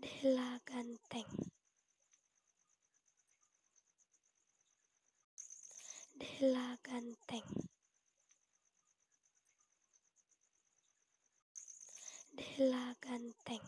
Della Ganteng. Della Ganteng. Della Ganteng.